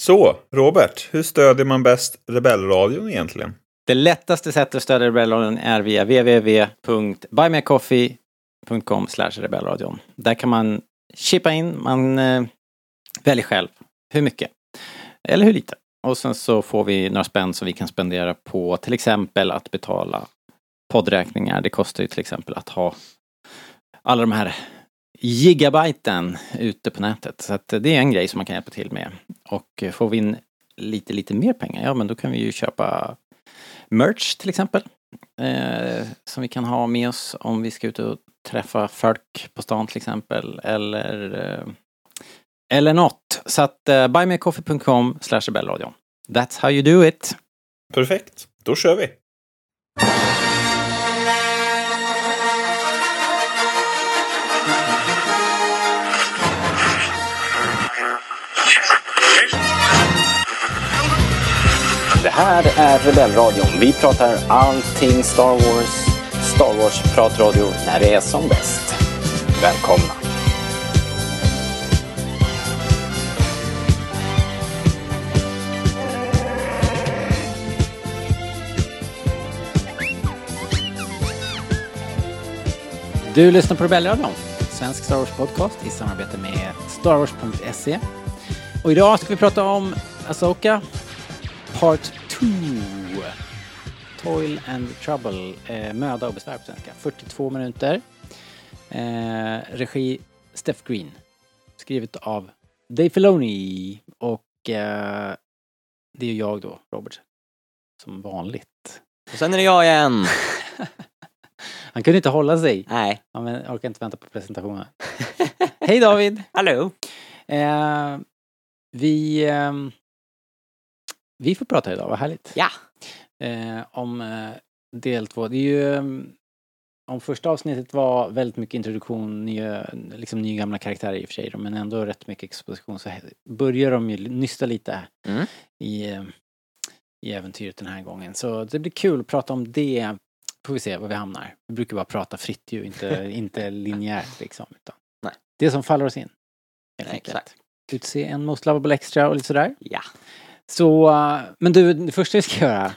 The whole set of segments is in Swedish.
Så, Robert, hur stödjer man bäst Rebellradion egentligen? Det lättaste sättet att stödja Rebellradion är via www.buymeacoffee.com rebellradion. Där kan man chippa in, man eh, väljer själv hur mycket. Eller hur lite. Och sen så får vi några spänn som vi kan spendera på till exempel att betala poddräkningar. Det kostar ju till exempel att ha alla de här gigabyten ute på nätet. Så att det är en grej som man kan hjälpa till med. Och får vi in lite, lite mer pengar, ja men då kan vi ju köpa merch till exempel. Eh, som vi kan ha med oss om vi ska ut och träffa folk på stan till exempel. Eller, eh, eller något. Så att eh, buymeacoffee.com slash rebellradion. That's how you do it. Perfekt, då kör vi! Det här är Rebellradion. Vi pratar allting Star Wars. Star Wars-pratradio när det är som bäst. Välkomna! Du lyssnar på Rebellradion, svensk Star Wars-podcast i samarbete med starwars.se. Och idag ska vi prata om Asoka Part 2. Toil and Trouble, eh, möda och besvär på svenska. 42 minuter. Eh, regi Steph Green. Skrivet av Dave Filoni och eh, det är jag då, Robert. Som vanligt. Och sen är det jag igen. Han kunde inte hålla sig. Nej. Han orkar inte vänta på presentationen. Hej David! Hallå. Eh, vi, eh, vi får prata idag, vad härligt. Ja. Eh, om eh, del två. Det är ju, eh, om första avsnittet var väldigt mycket introduktion, nya, liksom nya gamla karaktärer i och för sig men ändå rätt mycket exposition så börjar de ju nysta lite Mm. i, eh, i äventyret den här gången. Så det blir kul att prata om det. Får vi se var vi hamnar. Vi brukar bara prata fritt ju, inte, inte linjärt liksom. Utan Nej. Det som faller oss in. exakt. Utse en Most Lovable Extra och lite sådär. Ja. Så, eh, men du, det första vi ska göra,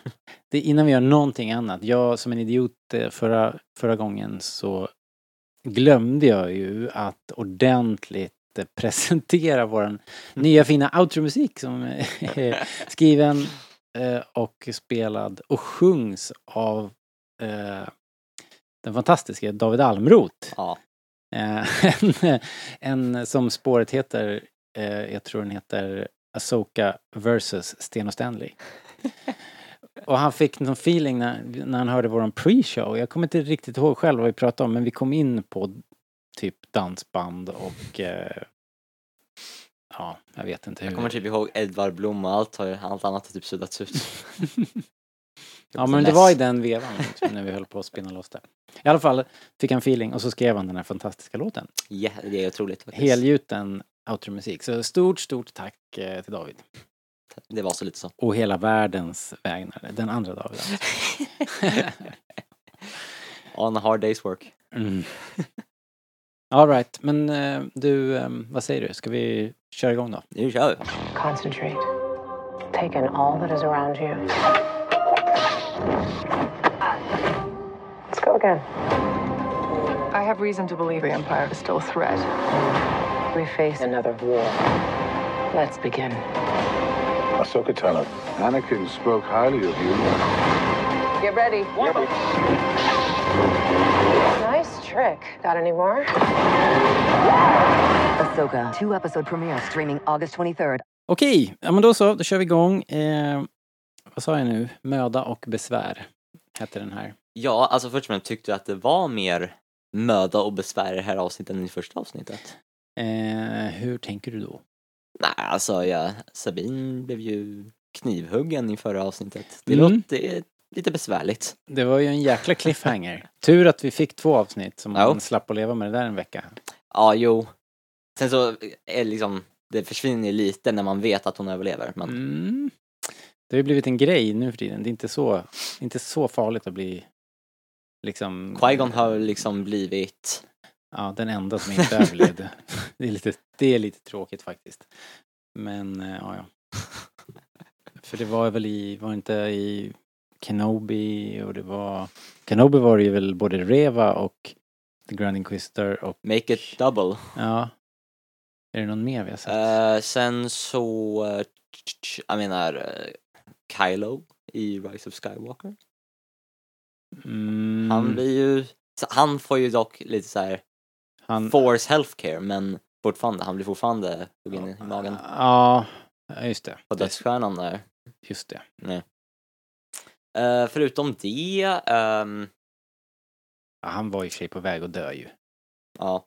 det är innan vi gör någonting annat. Jag som en idiot eh, förra, förra gången så glömde jag ju att ordentligt eh, presentera våran nya fina outro-musik som är skriven och spelad och sjungs av den fantastiska David Almroth. Ja. En, en som spåret heter, jag tror den heter Asoka versus Sten och Stanley. Och han fick någon feeling när, när han hörde våran pre-show. Jag kommer inte riktigt ihåg själv vad vi pratade om men vi kom in på typ dansband och eh, ja, jag vet inte hur. Jag kommer typ ihåg Edvard Blom och allt, har, allt annat har typ suddats ut. Ja men det var i den vevan liksom, när vi höll på att spinna loss det. I alla fall fick han feeling och så skrev han den här fantastiska låten. Ja, det är otroligt faktiskt. Helgjuten outro-musik. Så stort, stort tack eh, till David. Det var så lite så. Och hela världens vägnar. Den andra David alltså. On a hard day's work. Mm. All right, men eh, du, eh, vad säger du? Ska vi köra igång då? Nu kör vi. Concentrate. Take in all that is around you. Let's go again. I have reason to believe the Empire is still a threat. We face another war. Let's begin. Ahsoka Tano, Anakin spoke highly of you. Get ready. Nice trick. Got any more? Ahsoka, two episode premiere streaming August 23rd. Okej, ja men då så, då kör vi igång. Eh, vad sa jag nu? Möda och besvär hette den här. Ja, alltså först och främst tyckte jag att det var mer möda och besvär i det här avsnittet än i första avsnittet. Eh, hur tänker du då? Nej, alltså ja, Sabine blev ju knivhuggen i förra avsnittet. Det Mm. låter lite besvärligt. Det var ju en jäkla cliffhanger. Tur att vi fick två avsnitt som Ja. man slapp att leva med det där en vecka. Ja, jo. Sen så är liksom, det försvinner lite när man vet att hon överlever. Men Mm. Det har ju blivit en grej nu för tiden. Det är inte så, inte så farligt att bli liksom... Qui-Gon har liksom blivit, Ja, den enda som inte överlevde. Det är lite, det är lite tråkigt faktiskt. Men, eh, ja, ja. För det var väl i, var inte i Kenobi och det var... Kenobi var det ju väl både Reva och The Grand Inquisitor och... Make it double. Ja. Är det någon mer vi har sett? Eh, sen så, eh, jag menar, eh, Kylo i Rise of Skywalker. Mm, Han blir ju, han får ju dock lite så här han, force healthcare men fortfarande, han blir fortfarande huggen i magen Ja, just det. på dödsstjärnan där. Just det. Eh, förutom det, ehm, Ja, han var i och för sig på väg att dö ju. ja,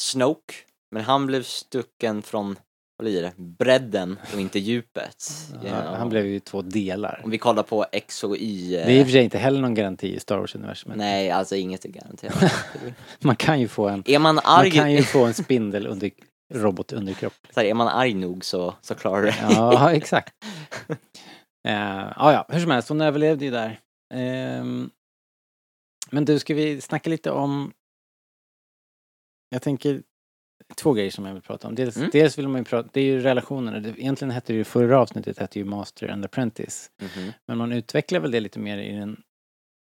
Snoke, men han blev stucken från, vad blir det, bredden och inte djupet. Ja. Han blev ju i två delar. Om vi kollar på X och Y. eh, Det är i och för sig inte heller någon garanti i Star Wars-universumet. Nej, alltså inget är garanterat. Man kan ju få en, är man man arg, kan ju få en spindel under robotunderkropp. så här, är man arg nog så, så klarar du det. Ja, exakt. Uh, ja, ja, hur som helst, hon överlevde ju där. Ehm, men du, ska vi snacka lite om... Jag tänker två grejer som jag vill prata om. Dels, Mm. dels vill man ju prata, det är ju relationerna. Det, egentligen hette det ju förra avsnittet hette ju Master and Apprentice. Mhm. Men man utvecklar väl det lite mer i den,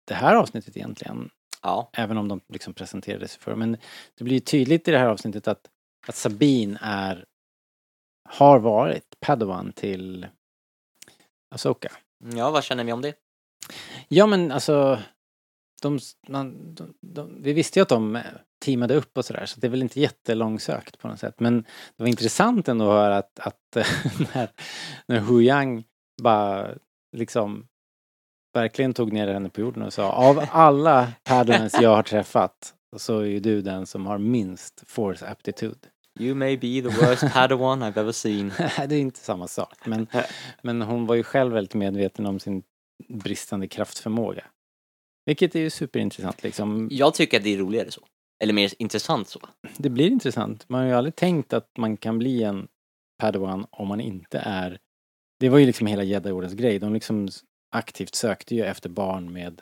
det här avsnittet egentligen. Ja, Även om de liksom presenterade sig för. Men det blir ju tydligt i det här avsnittet att, att Sabine är, har varit Padawan till Asoka. ja, vad känner vi om det? Ja men alltså, de, man, de, de, vi visste ju att de teamade upp och sådär så det är väl inte jättelångsökt på något sätt. Men det var intressant ändå att höra att, att när, när Hu Yang bara liksom verkligen tog ner henne på jorden och sa av alla Padawans jag har träffat så är ju du den som har minst force aptitude. You may be the worst Padawan I've ever seen. det är inte samma sak men, men hon var ju själv väldigt medveten om sin bristande kraftförmåga. Vilket är ju superintressant liksom. Jag tycker att det är roligare så. Eller mer intressant så. Det blir intressant. Man har ju aldrig tänkt att man kan bli en Padawan om man inte är... Det var ju liksom hela Jedi-ordens grej. De liksom aktivt sökte ju efter barn med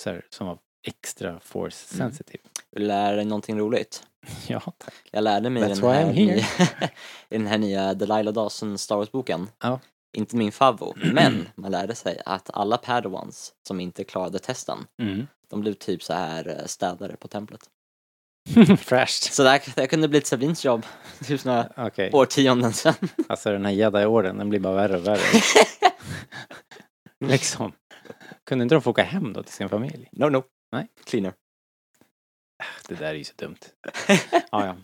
så här, som var extra force Mm. sensitive. Du lära dig någonting roligt? Ja, tack. Jag lärde mig That's den, här nya, i den här nya Delilah Dawson Star Wars-boken. Ja. Inte min favvo, men man lärde sig att alla Padawans som inte klarade testen, Mm. de blev typ så här eh, städare på templet. Fräscht. Så det, det kunde blivit Sabins jobb, typ några Okej. årtionden sedan. Alltså den här Jedi-orden, den blir bara värre och värre. liksom. Kunde inte de få åka hem då till sin familj? No, no. Nej. Cleaner. Det där är ju så dumt. Ja, ja.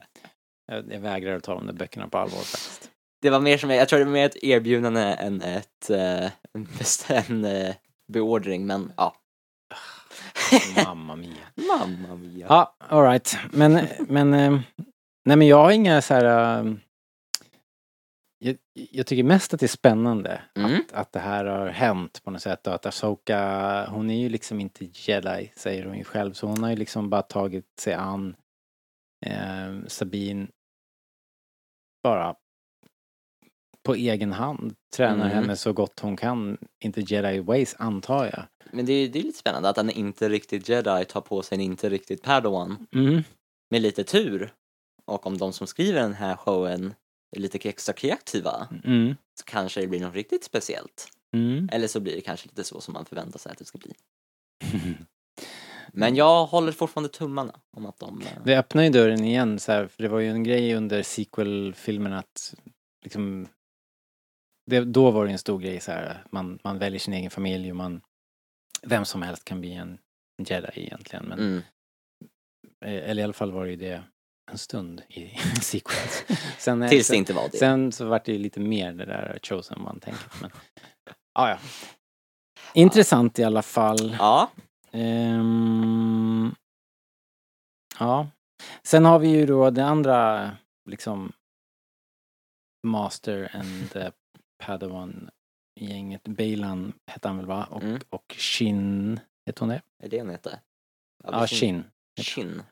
Jag, jag vägrar att ta de där böckerna på allvar faktiskt. Det var mer som, jag tror det var mer ett erbjudande än ett, eh, en bestämd eh, beordring, men ja. Mamma mia. Mamma mia. Ja, alright. Men, men, eh, nej men jag har inga så här... eh, Jag, jag tycker mest att det är spännande Mm. att, att det här har hänt på något sätt och att Asoka, hon är ju liksom inte jedi, säger hon ju själv, så hon har ju liksom bara tagit sig an eh, Sabine bara på egen hand. Tränar Mm. henne så gott hon kan, inte jedi ways antar jag. Men det är, det är lite spännande att han inte riktigt jedi tar på sig en inte riktigt padawan. Mm. Med lite tur, och om de som skriver den här showen är lite extra kreativa, Mm. så kanske det blir något riktigt speciellt. Mm. Eller så blir det kanske lite så som man förväntar sig att det ska bli. Men jag håller fortfarande tummarna om att de... eh, Det öppnar ju dörren igen så här, för det var ju en grej under sequel-filmen att liksom det, då var det en stor grej så här, man, man väljer sin egen familj och man vem som helst kan bli en jedi egentligen. Men, Mm. eh, Eller i alla fall var det ju det en stund i sequels. Sen, eh, Tills det sen, inte var det. sen så vart det ju lite mer det där chosen one-tänket. Men ja, ja. Intressant i alla fall. Ja, Ehm, ja. Sen har vi ju då det andra liksom Master and uh, Padawan gänget. Bailan hette han väl va? Och, Mm. och Shin, heter hon det? är det hon heter? Ja, Shin Shin.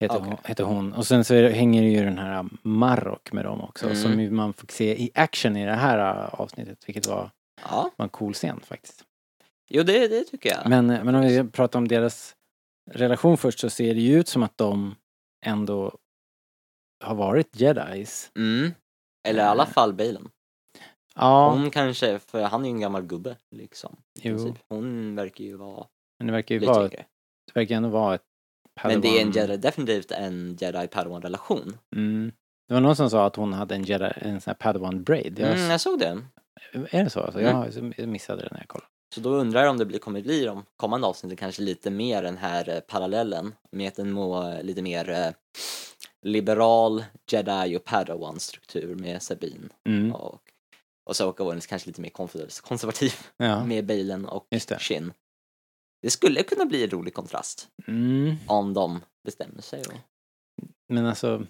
heter, Okej. hon, heter hon. Och sen så det, hänger ju den här Marok med dem också. Mm. Som man fick se i action i det här uh, avsnittet. Vilket var, Ja, var en cool scen faktiskt. jo det, det tycker jag. Men, men om vi pratar om deras relation först så ser det ju ut som att de ändå har varit jedis. Mm. Eller i alla fall Balen. Ja, Hon kanske, för han är ju en gammal gubbe liksom. jo. Hon verkar ju vara Men det verkar ju lite vara, yngre. det verkar ändå vara ett Men det är en Padawan- jedi, definitivt en jedi-padawan-relation. Mm. Det var någon som sa att hon hade en, jedi, en sån här Padawan braid. Jag, Mm, jag såg det. Är det så? Alltså, jag jag missade det när jag kollade. Så då undrar jag om det blir, kommer bli de kommande avsnitten kanske lite mer den här eh, parallellen med en må, lite mer eh, liberal jedi och padawan struktur med Sabine Mm. och och Soka var kanske lite mer konservativ Ja, med Balen och det. Shin. Det skulle kunna bli en rolig kontrast mm. om de bestämmer sig. Och... Men alltså,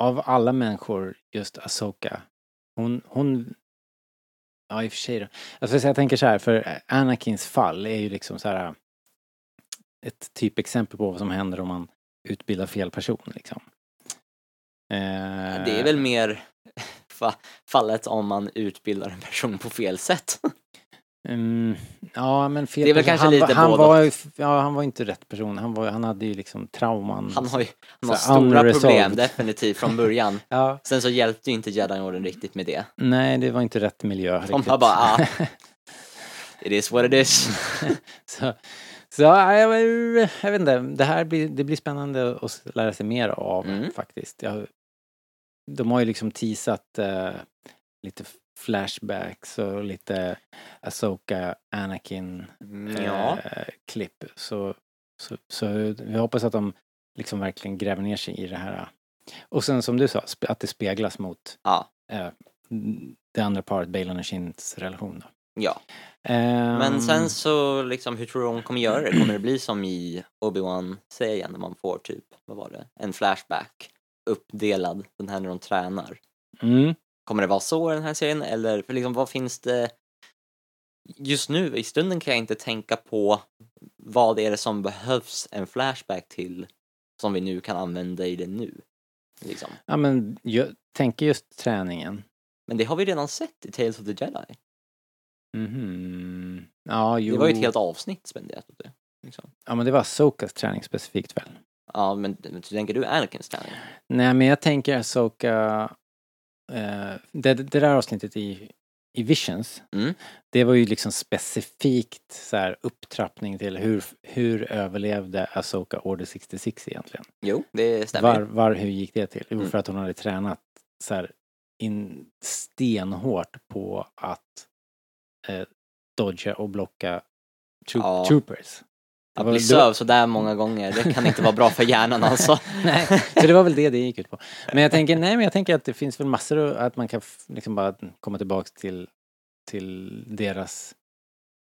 av alla människor, just Asoka, hon, hon ja i och för sig då. Alltså jag tänker så här, för Anakins fall är ju liksom så här ett typexempel på vad som händer om man utbildar fel person liksom. Eh, Det är väl mer fa- fallet om man utbildar en person på fel sätt. Mm, ja men fel Det är väl kanske han, lite han var, ja, han var inte rätt person. Han, var, han hade ju liksom trauman. Han har ju han har stora unresolved. problem definitivt från början. Ja, Sen så hjälpte ju inte Jedi-orden riktigt med det. nej det var inte rätt miljö De riktigt. bara, ah, it is what it is. så, så ja, jag, jag vet inte, det här blir, det blir spännande att lära sig mer av Mm. faktiskt. Jag, de har ju liksom teasat eh, lite flashbacks och lite Asoka, Anakin Ja, eh, klipp. Så, så, så vi hoppas att de liksom verkligen gräver ner sig i det här. Och sen som du sa, att det speglas mot ja, eh, det andra paret, Balon och Shins relation. Då. ja. Ehm, Men sen så liksom, hur tror du hon kommer göra det? Kommer det bli som i Obi-Wan-serien när man får typ, vad var det, en flashback uppdelad, den här när de tränar? Mm, Kommer det vara så i den här serien eller för liksom, vad finns det? Just nu i stunden kan jag inte tänka på vad är det som behövs en flashback till som vi nu kan använda i det nu. Liksom. ja men jag tänker just träningen. Men det har vi redan sett i Tales of the Jedi. Mhm. Ja, jo. Det var ju ett helt avsnitt spenderat åt det. Liksom. Ja men det var Sokas träning specifikt väl? Ja, men tänker du Anakins träning? Nej men jag tänker Soka eh, det, det där avsnittet i, i Visions, Mm. det var ju liksom specifikt så här upptrappning till hur, hur överlevde Asoka Order 66 egentligen? Jo, det stämmer. Var, var, hur gick det till? Jo, Mm. för att hon hade tränat så här in stenhårt på att eh, dodga och blocka tro- Ja. troopers. Att bli det var- söv sådär många gånger, det kan inte vara bra för hjärnan alltså. nej, så det var väl det det gick ut på. Men jag tänker, nej men jag tänker att det finns väl massor att man kan liksom bara komma tillbaks till, till deras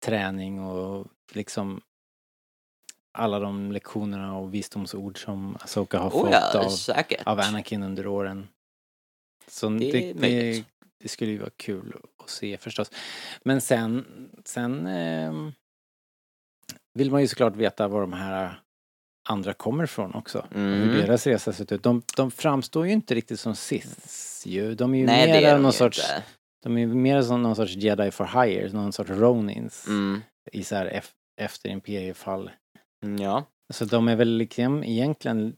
träning och liksom alla de lektionerna och visdomsord som Asoka har Oh fått ja, av, säkert. av Anakin under åren. Så Det det, det, det, skulle ju vara kul att se förstås. Men sen, sen ehm, vill man ju såklart veta var de här andra kommer ifrån också. Mm. hur deras resa sett ut. De, de framstår ju inte riktigt som Siths ju. De är ju Nej, mer någon sorts, inte. de är mer som någon sorts jedi for hire, någon sorts ronins Mm. i så här ef- efter imperiefall. Ja. Så de är väl liksom egentligen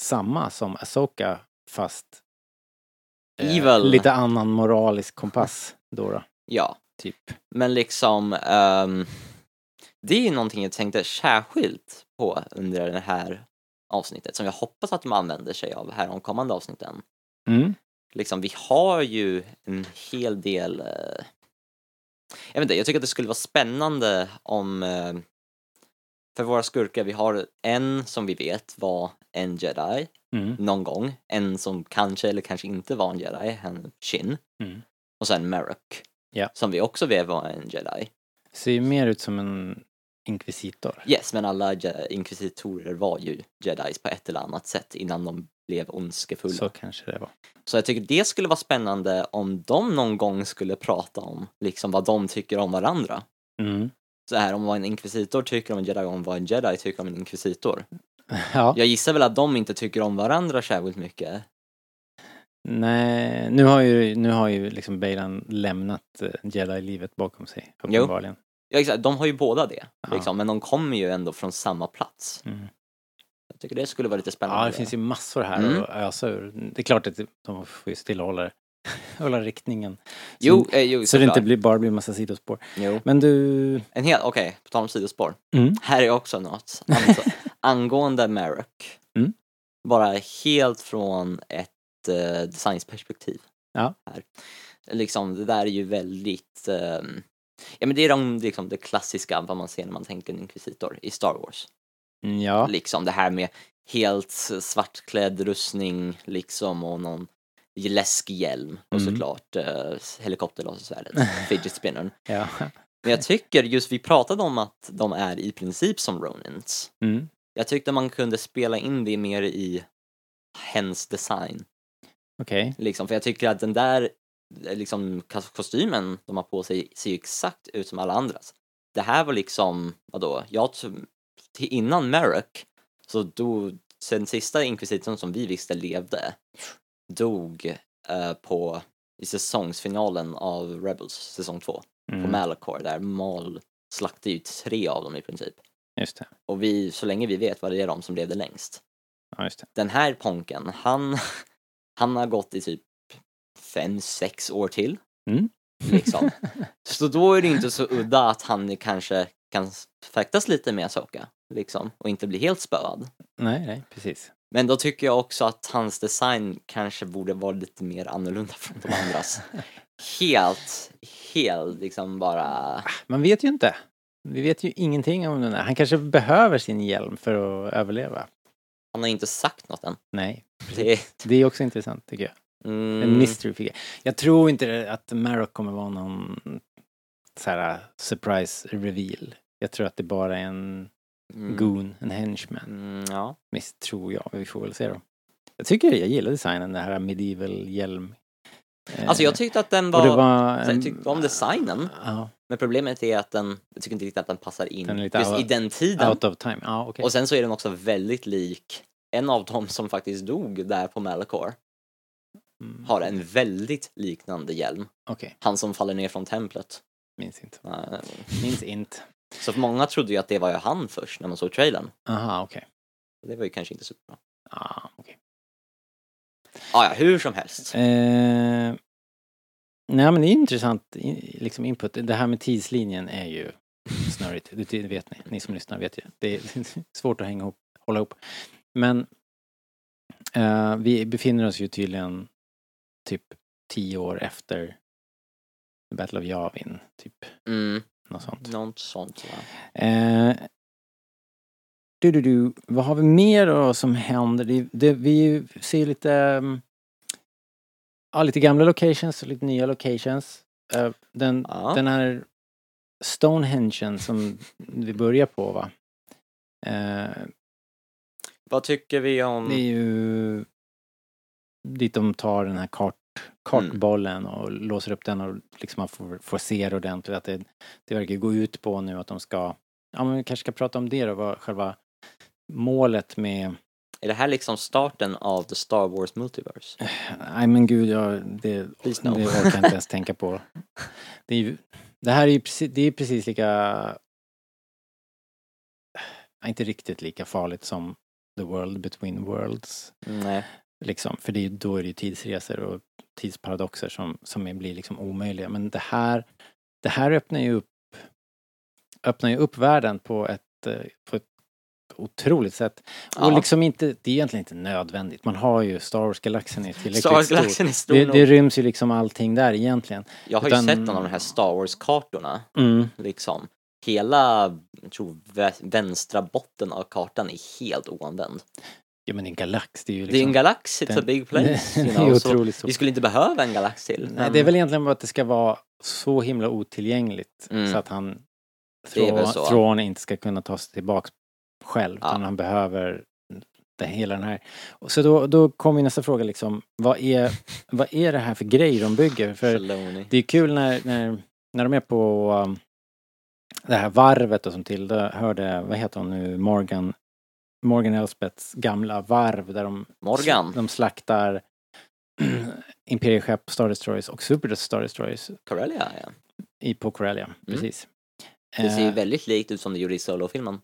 samma som Asoka fast eh, lite annan moralisk kompass då, då ja, typ. men liksom ehm, det är ju någonting jag tänkte särskilt på under det här avsnittet som jag hoppas att de använder sig av här de kommande avsnitten. Mm. Liksom, vi har ju en hel del eh, jag vet inte, jag tycker att det skulle vara spännande om eh, för våra skurkar, vi har en som vi vet var en jedi Mm. någon gång, en som kanske eller kanske inte var en jedi, en Shin. Mm. Och sen Merrick, Ja. som vi också vet var en jedi. Ser ju mer ut som en inkvisitor. Yes, men alla inkvisitorer var ju jedis på ett eller annat sätt innan de blev ondskefulla. Så Så. kanske det var. jag tycker det skulle vara spännande om de någon gång skulle prata om liksom vad de tycker om varandra. Mm. Så här, om vad en inkvisitor tycker om en jedi om vad en jedi tycker om en inkvisitor. Ja, Jag gissar väl att de inte tycker om varandra särskilt mycket. nej, nu har ju, nu har ju liksom Bailan lämnat eh, Jedi-livet bakom sig, uppenbarligen. Ja, exakt, de har ju båda det, Ja. liksom, men de kommer ju ändå från samma plats. Mm. Jag tycker det skulle vara lite spännande. Ja, det finns ju massor här Mm. att ösa ur. Det är klart att de får ju stillhålla hålla riktningen. Jo, eh, jo Så det inte blir, bara blir massa sidospår. Jo. Men du... En hel, okej, på tal om sidospår. Mm. Här är också något. Alltså, angående Merrick. Mm. Bara helt från ett eh, designsperspektiv. Ja. Här. Liksom, det där är ju väldigt... ehm, ja men det är de, liksom, det klassiska vad man ser när man tänker en inkvisitor i Star Wars. Mm, Ja. Liksom det här med helt svartklädd rustning liksom och någon läskig hjälm och Mm. såklart eh, helikopterlasersvärdet, fidget spinnern. ja. Men jag tycker just, vi pratade om att de är i princip som Ronins. Mm. Jag tyckte man kunde spela in det mer i hens design. Okej. Liksom, för jag tycker att den där liksom, kos- kostymen de har på sig ser ju exakt ut som alla andras. Det här var liksom, vadå, jag innan Merrick så dog, sen sista inkvisitorn som vi visste levde dog eh, på i säsongsfinalen av Rebels säsong 2 på Mm. Malachor där Maul slaktade ju tre av dem i princip. Just det. Och vi, så länge vi vet vad det är de som levde längst. Ja. Den här ponken, han, han har gått i typ fem, sex år till. Mm. Liksom. Så då är det inte så udda att han kanske kan fäktas lite med Soka, liksom, och inte bli helt spöad. Nej, nej, precis. Men då tycker jag också att hans design kanske borde vara lite mer annorlunda från de andras. Helt, helt liksom bara... Man vet ju inte. Vi vet ju ingenting om den där. Han kanske behöver sin hjälm för att överleva. Han har inte sagt något än. Nej. Det, Det är också intressant tycker jag. En mm, mystery figure. Jag tror inte att Marok kommer vara någon så här surprise reveal. Jag tror att det bara är en mm, goon, en henchman. mm, ja. Miss tror jag, vi får väl se då. Jag tycker jag gillar designen, det här medieval hjälm. Eh, Alltså jag tyckte att den var... var jag tyckte om designen. Ja, Men problemet är att den, jag tycker inte riktigt att den passar in Den just out- i den tiden. out of time. Ja, okej. Och sen så är den också väldigt lik en av dem som faktiskt dog där på Malachor. Mm, Har en väldigt liknande hjälm. Okej, Han som faller ner från templet. minns inte. Eh, Minns inte. Så för många trodde ju att det var ju han först när man såg trailern. Aha, okej. Det var ju kanske inte superbra. Ah, okej. Ah, ja, hur som helst. Eh, nej men det är intressant liksom input. Det här med tidslinjen är ju snurrigt. Det vet ni, ni som lyssnar vet ju. Det är svårt att hänga ihop, hålla ihop. Men eh, vi befinner oss ju tydligen typ tio år efter Battle of Yavin, typ Mm, något sånt. något sånt va? Eh, du, du, du, vad har vi mer då som händer? Det, det, vi ser lite, um, ja, lite gamla locations och lite nya locations. Eh, den, Ja. den här Stonehengen som vi börjar på va? Eh, Vad tycker vi om... det är ju dit de tar den här kart, kartbollen och låser upp den och liksom man får, får se det ordentligt att det, det verkar gå ut på nu att de ska, ja men vi kanske ska prata om det då, vad själva målet med, Är det här liksom starten av The Star Wars Multiverse? nej men gud, ja, det, no. det orkar jag inte ens tänka på. Det, är ju, det här är ju precis, det är precis lika, inte riktigt lika farligt som The World Between Worlds. Nej. Liksom, för det är, då är det ju tidsresor och tidsparadoxer som, som är- blir liksom omöjliga. Men det här, det här öppnar ju upp, öppnar ju upp världen på ett, eh, på ett otroligt sätt. Och Ja. liksom inte, det är egentligen inte nödvändigt. Man har ju Star Wars-galaxen är tillräckligt Star stor. Wars-galaxen är stor Det, det ryms ju liksom allting där egentligen. Jag har utan- ju sett en av de här Star Wars-kartorna. Mm. Liksom. Hela, jag tror, vä- vänstra botten av kartan är helt oanvänd. Ja men en galax, det är ju Det är liksom... en galax, it's a den- big place. You know, så stort. vi skulle inte behöva en galax till. Nej, det är väl egentligen bara att det ska vara så himla otillgängligt Mm. så att han Thrawn, så. Inte ska kunna ta sig tillbaks själv Ja. utan han behöver det, hela den här. Och Så då, då kommer nästa fråga liksom, vad är, vad är det här för grej de bygger? För det är kul när, när, när de är på um, det här varvet och som till, då hörde, vad heter hon nu, Morgan, Morgan Elspeths gamla varv där de, Morgan. de slaktar Imperieskepp, Star Destroyers och Super Star Destroyers Corellia, ja. i, på Corellia. Precis. Det ser ju Eh, väldigt likt ut som det gjorde i Solo-filmen.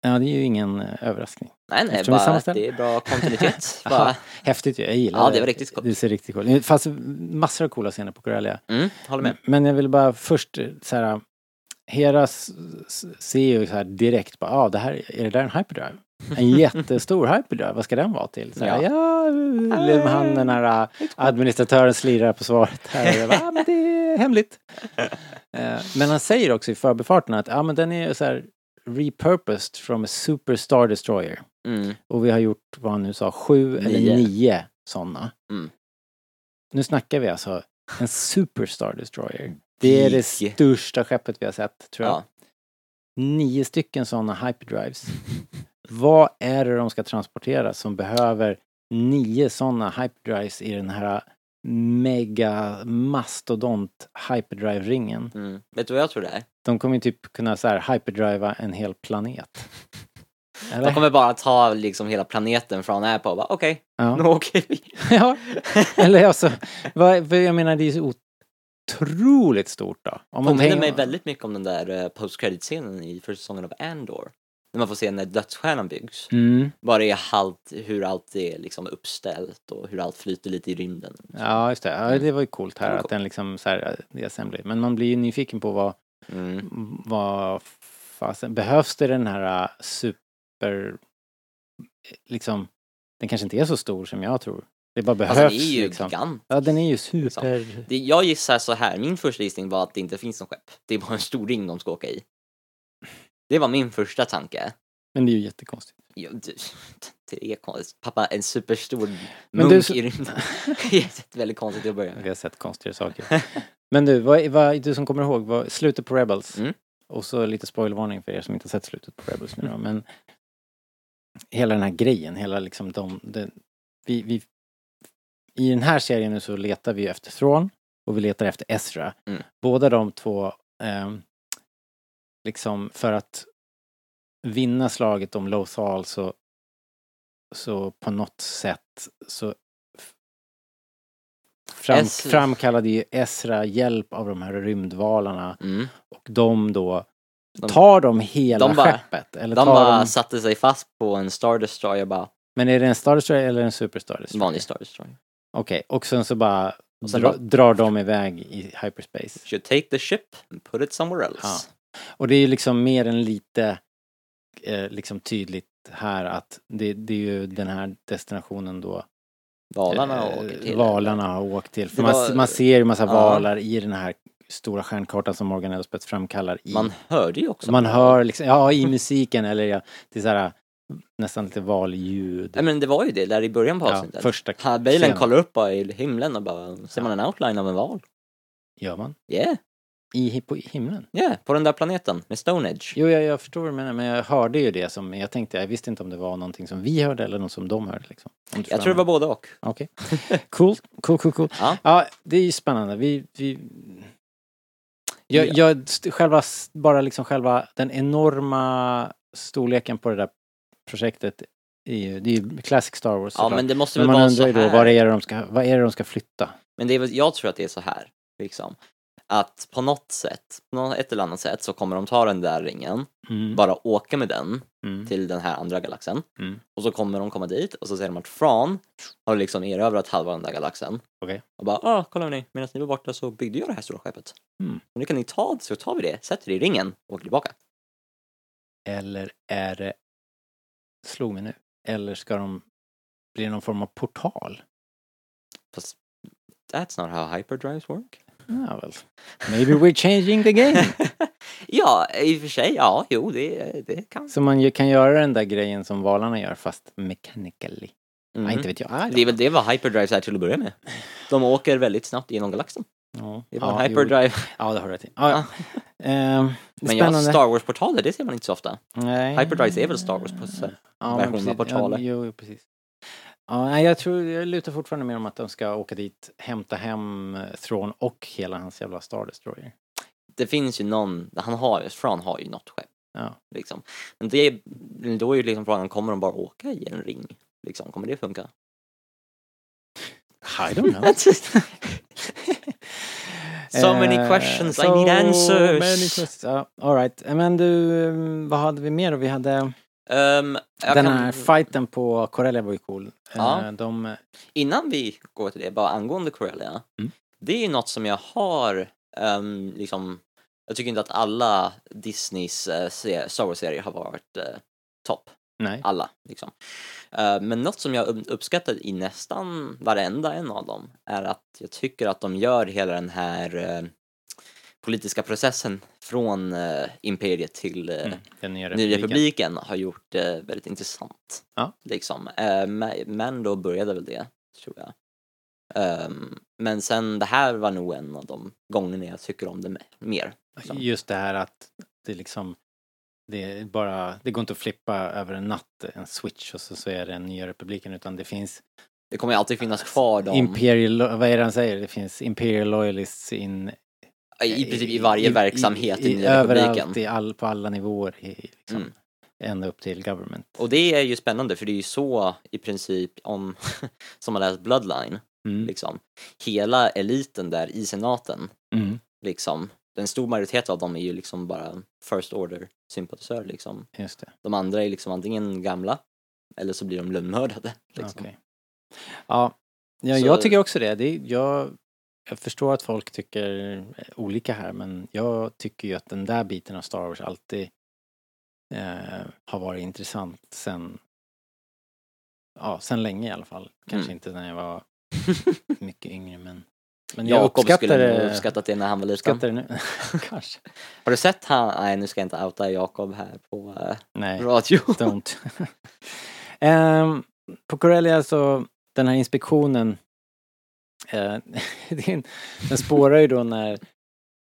Ja, det är ju ingen eh, överraskning. Nej, nej, Eftersom det bara ställe. det är bra kontinuitet. Bara, häftigt ju, jag gillar Ja, det var riktigt coolt. Det ser riktigt coolt ut. Fast massor av coola scener på Corellia. mm, håller med. Men jag vill bara först eh, så här. Hera s- s- ser ju så här direkt bara, ah, det här, är det där en hyperdrive? En jättestor hyperdrive, vad ska den vara till? Så här, ja, ja han den här äh, administratören slirar på svaret här. Jag bara, ah, men det är hemligt. Eh, Men han säger också i förbifarten att, ja men den är så här repurposed from a super star destroyer. Mm. Och vi har gjort, vad han nu sa, sju eller Nio. nio sådana. Mm. Nu snackar vi alltså en Superstar Destroyer. Det är det största skeppet vi har sett, tror jag. Ja. Nio stycken sådana hyperdrives. Vad är det de ska transportera som behöver nio sådana hyperdrives i den här mega mastodont hyperdrive-ringen? Mm. Vet du vad jag tror det är? De kommer ju typ kunna så här hyperdriva en hel planet. Eller? De kommer bara ta liksom hela planeten från Apple och bara okej, ja. nu åker vi. ja, eller alltså, vad, jag menar det är så otroligt stort då. Om Påminner tänker- mig väldigt mycket om den där uh, post scenen i första säsongen av Andor. När man får se när dödsstjärnan byggs. Mm, Bara är allt, hur allt är liksom uppställt och hur allt flyter lite i rymden. ja, just det. Ja, det var ju coolt Det här att den liksom så här, det är assembly. Men man blir ju nyfiken på vad, Mm. vad fasen, behövs det den här äh, super, liksom, den kanske inte är så stor som jag tror. Det bara behövs Alltså det är ju liksom. gigant. Ja, den är ju super... Det, jag gissar så här, min första gissning var att det inte finns någon skepp. Det är bara en stor ring de ska åka i. Det var min första tanke. Men det är ju jättekonstigt. Ja, det, det är konstigt. Pappa, en superstor Men munk du i rymden. Det är väldigt konstigt att börja med. har sett konstigare saker. Men du, vad, vad, du som kommer ihåg, vad, slutet på Rebels. Mm. Och så lite spoilervarning för er som inte har sett slutet på Rebels nu då, men hela den här grejen, hela liksom de, de vi, vi, i den här serien nu så letar vi efter Thrawn och vi letar efter Ezra. Mm. Båda de två, ehm, liksom för att vinna slaget om Lothal så, så på något sätt så fram, Ezra. framkallade ju Ezra hjälp av de här rymdvalarna Mm. och de då De- tar de hela de bara- skeppet? Eller De bara de, satte sig fast på en Star Destroyer bara. men är det en Star Destroyer eller en Superstar Destroyer? Vanlig Star Destroyer. Okej, och sen så bara Och sen dra, bara- drar de iväg i hyperspace. Should take the ship and put it somewhere else. Ja. Och det är ju liksom mer än lite eh, liksom tydligt här att det, det är ju den här destinationen då Valarna eh, åker till. valarna har åkt till. För Det man, var- man ser ju massa Ja. valar i den här stora stjärnkartan som Morgan Elspeth framkallar i. Man hörde ju också. man hör liksom, ja i musiken eller ja, det är så här nästan lite valljud. Nej men det var ju det där i början på Ja, avsnittet. första Han- scenen. kollar upp bara i himlen och bara, ser man en outline av en val? Gör man? Yeah, I, på himlen? yeah, på den där planeten med Stonehenge. Jo, jag, jag förstår vad du menar, men jag hörde ju det som, jag tänkte, jag visste inte om det var någonting som vi hörde eller något som de hörde liksom. Jag tror det var både och. jag menar. Okej. Cool, cool, cool, cool. Ja. Ja, det är ju spännande. Vi, vi... Jag, Ja. jag, själva, bara liksom själva den enorma storleken på det där projektet är ju, det är ju classic Star Wars Ja såklart. men det måste men väl man vara så undrar ju här. då, vad är, det de ska, vad är det de ska flytta? Men det är, väl- jag tror att det är så här, liksom. Att på något sätt, på något ett eller annat sätt så kommer de ta den där ringen, Mm. bara åka med den Mm. till den här andra galaxen. Mm. Och så kommer de komma dit och så säger de att Fran har liksom erövrat halva den där galaxen. Okej. Och bara, ah, kolla ni, medan ni var borta så byggde jag det här stora skeppet. Mm. Och nu kan ni ta det, så tar vi det, sätter det i ringen och åker tillbaka. Eller är det, slog mig nu, eller ska de bli någon form av portal? Fast that's not how hyperdrives work. Ja, väl. Maybe we're changing the game. ja, i och för sig, ja, jo, det, det kan. Så man ju kan göra den där grejen som valarna gör fast mechanically. Mm. Ja, inte vet jag. Ah, Det är väl det vad hyperdrives är till att börja med. De åker väldigt snabbt genom galaxen. Ja, Det var ja, en hyperdrive. Jo, ja, det har du rätt i. Ja, ja. Ehm, Men ja. Star Wars-portaler, det ser man inte så ofta. Nej. Hyperdrives är väl Star Wars på så här ja, av portaler. Ja, jo, precis. Ja, jag tror, jag lutar fortfarande mer om att de ska åka dit, hämta hem eh, Thrawn och hela hans jävla Star Destroyer. Det finns ju någon, han har Fran har ju något skepp. Ja. Liksom. Men det, då är ju liksom frågan, kommer de bara åka i en ring? Liksom, kommer det funka? I don't know. so many Eh, questions, I so need answers. Many questions. Ja, all right. Men du, eh, vad hade vi mer? Vi hade... Jag Den kan- här fighten på Corellia var ju cool. Ja. Eh, De, Innan vi går till det, bara angående Corellia. Mm. Det är ju något som jag har, ehm, liksom, jag tycker inte att alla Disneys uh, Star Wars-serier har varit eh, topp. nej. Alla, liksom. Eh, men något som jag upp- uppskattar i nästan varenda en av dem är att jag tycker att de gör hela den här eh, politiska processen från eh, imperiet till Mm, den nya republiken. republiken har gjort det väldigt intressant. Ja. Liksom. Ma- Mando började väl det, tror jag. Ehm, men sen, det här var nog en av de gångerna jag tycker om det me- mer. Liksom. Just det här att det liksom det bara, det går inte att flippa över en natt en switch och så, så är det en nya republiken utan det finns Det kommer ju alltid finnas kvar de, Imperial, vad är det han säger? Det finns Imperial Loyalists in i princip i varje verksamhet i, Nya överallt, republiken. i all, på alla nivåer, i, liksom, Mm. ända upp till government. Och det är ju spännande för det är ju så i princip om, som man läst Bloodline, Mm. liksom. Hela eliten där i senaten, Mm. liksom. Den stor majoritet av dem är ju liksom bara first order sympatisörer liksom. Just det. De andra är liksom antingen gamla eller så blir de lönnmördade. Liksom. Okej. Ja, ja Så- jag tycker också det. det jag, jag förstår att folk tycker olika här men jag tycker ju att den där biten av Star Wars alltid eh, har varit intressant sen Ja, sen länge i alla fall. Kanske Mm. inte när jag var mycket yngre men Men Jakob skulle det. uppskattat det när han var liten. Det nu. Kanske. Har du sett han, nej nu ska jag inte outa Jakob här på eh, Nej. radio. Don't. Ehm, på Corellia så, den här inspektionen, eh, den spårar ju då när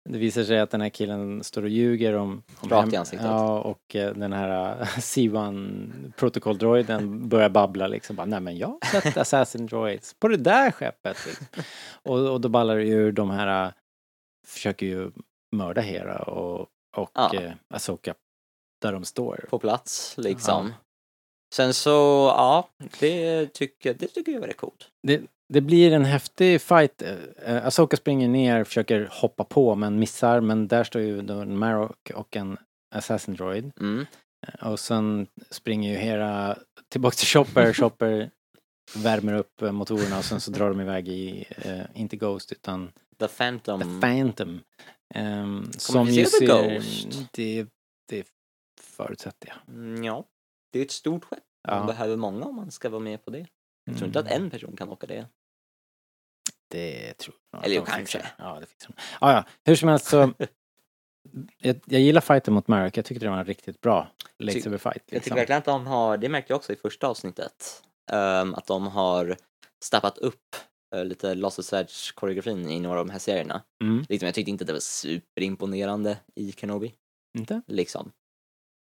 det visar sig att den här killen står och ljuger om... om Rakt i ansiktet. Ja, och eh, den här eh, C1 protokoll-droiden börjar babbla liksom. Bara, Nej men jag har sett Assassin Droids på det där skeppet. Liksom. Och, och då ballar det ur de här, eh, försöker ju mörda Hera och, och Ja. eh, Asoka där de står. på plats liksom. Sen så, ja, det tycker, det tycker jag är väldigt coolt. Det, det blir en häftig fight. Eh, Asoka springer ner, försöker hoppa på men missar. Men där står ju då en Marok och en Assassin Droid. Mm. Eh, Och sen springer ju Hera tillbaks till Chopper. Chopper värmer upp eh, motorerna och sen så drar de iväg i, eh, inte Ghost utan The Phantom. The Phantom. Um, som ju ser, Ghost? det, det förutsätter jag. Mm, ja, det är ett stort skepp. Man Ja. behöver många om man ska vara med på det. Jag tror inte att Mm. en person kan åka det. Det tror jag. Eller att kanske. Ja, det fixar de. Ja, ja. Hur som helst så. jag, jag gillar fighten mot Marek. Jag tyckte det var en riktigt bra lightsaber fight. Jag tycker Liksom. verkligen att de har, det märkte jag också i första avsnittet, ehm, att de har stappat upp uh, lite Lost Edge koreografin i några av de här serierna. Mm. Liksom, jag tyckte inte det var superimponerande i Kenobi. Inte? Liksom.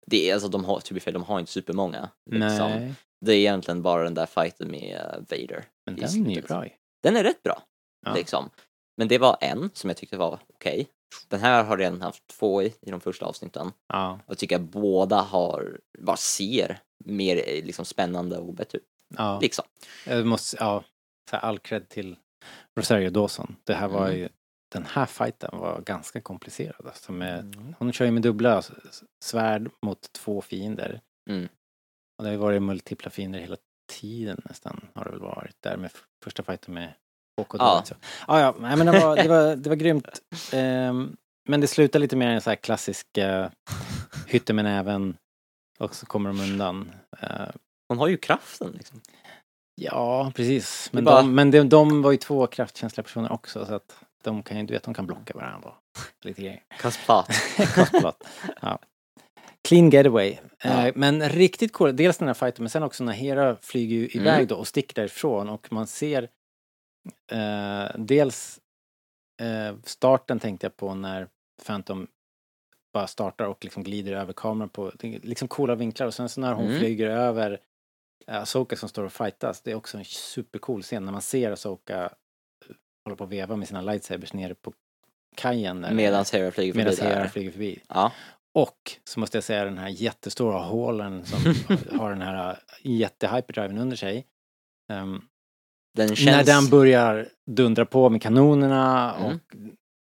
Det är alltså, de har, typ fel, de har inte supermånga. Liksom. Nej, Det är egentligen bara den där fighten med eh, Vader. men den är ju bra ju. Den är rätt bra. Ja. Liksom. Men det var en som jag tyckte var okej. Den här har redan haft två i, i de första avsnitten. Ja, Och jag tycker att båda har, bara ser mer eh, liksom, spännande och bättre ut. ja. Liksom. Jag måste, ja. Här, all cred till Rosario Dawson. Det här var Mm. ju, den här fighten var ganska komplicerad. Alltså med, Mm. hon kör ju med dubbla svärd mot två fiender. Mm. Och det har ju varit multipla fiender hela tiden nästan har det väl varit där med första fighten med HK. Ja. Ja. ja, men det var, det var, det var grymt. Ehm, men det slutar lite mer i en så här klassisk uh, hytte med näven och så kommer de undan. Eh, Hon har ju kraften liksom. ja, precis. Men, bara- de, men de, de var ju två kraftkänsliga personer också så att de kan ju, du vet, de kan blocka varandra. Lite grejer. Kastplat. Kostplats. ja. Clean getaway. Ja. Eh, men riktigt cool, dels den här fighten men sen också när Hera flyger ju iväg Mm. då och sticker därifrån och man ser eh, dels eh, starten tänkte jag på när Phantom bara startar och liksom glider över kameran på liksom coola vinklar och sen så när hon Mm. flyger över eh, Asoka som står och fightas, det är också en supercool scen när man ser Asoka eh, hålla på och veva med sina lightsabers nere på kajen. Medan Hera flyger förbi Medan Hera flyger förbi. Ja. Och så måste jag säga den här jättestora hålen som har den här jättehyperdriven under sig. Ehm, Den När känns... den börjar dundra på med kanonerna Mm. och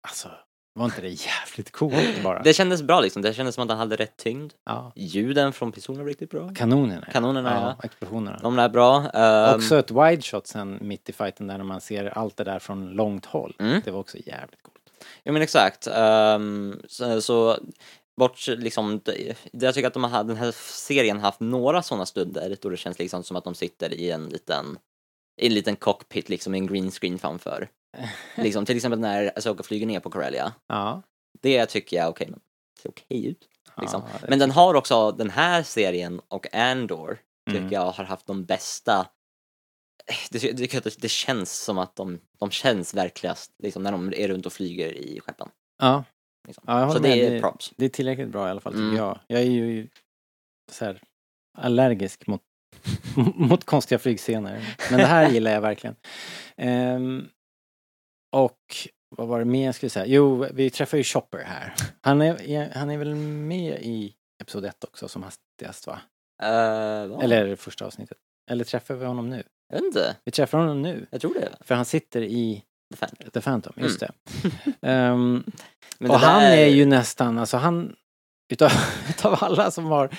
alltså Var inte det jävligt coolt bara? Det kändes bra liksom, det kändes som att han hade rätt tyngd. Ja. Ljuden från pistolen var riktigt bra. Kanonerna. Kanonerna, ja. ja. Explosionerna. De är bra. Ehm, Också ett wide shot sen mitt i fighten där när man ser allt det där från långt håll. Mm. Det var också jävligt coolt. Ja men exakt. Ehm, så, så bort liksom, jag tycker att de har, den här serien haft några sådana stunder då det känns liksom som att de sitter i en liten, i en liten cockpit liksom med en green screen framför. liksom till exempel när Asoka flyger ner på Corellia. Ja. Det tycker jag, okej, men det ser okej ut. Liksom. Ja, Men den har också, den här serien och Andor tycker Mm. jag har haft de bästa det, det, det, känns som att de, de känns verkligast liksom, när de är runt och flyger i skeppen. Ja. Liksom. Ja, jag så håller det med. är props. Det är tillräckligt bra i alla fall tycker Mm. jag. Jag är ju så här allergisk mot, mot konstiga flygscener. Men det här gillar jag verkligen. Ehm, och vad var det mer jag skulle säga? Jo, vi träffar ju Chopper här. Han är, han är väl med i Episod 1 också som hastigast va? Uh? Eller första avsnittet. Eller träffar vi honom nu? Jag vet inte, Vi träffar honom nu. jag tror det. För han sitter i The Phantom. The Phantom, just det. Ehm, Men och det han är ju nästan, alltså han, utav, utav alla som har,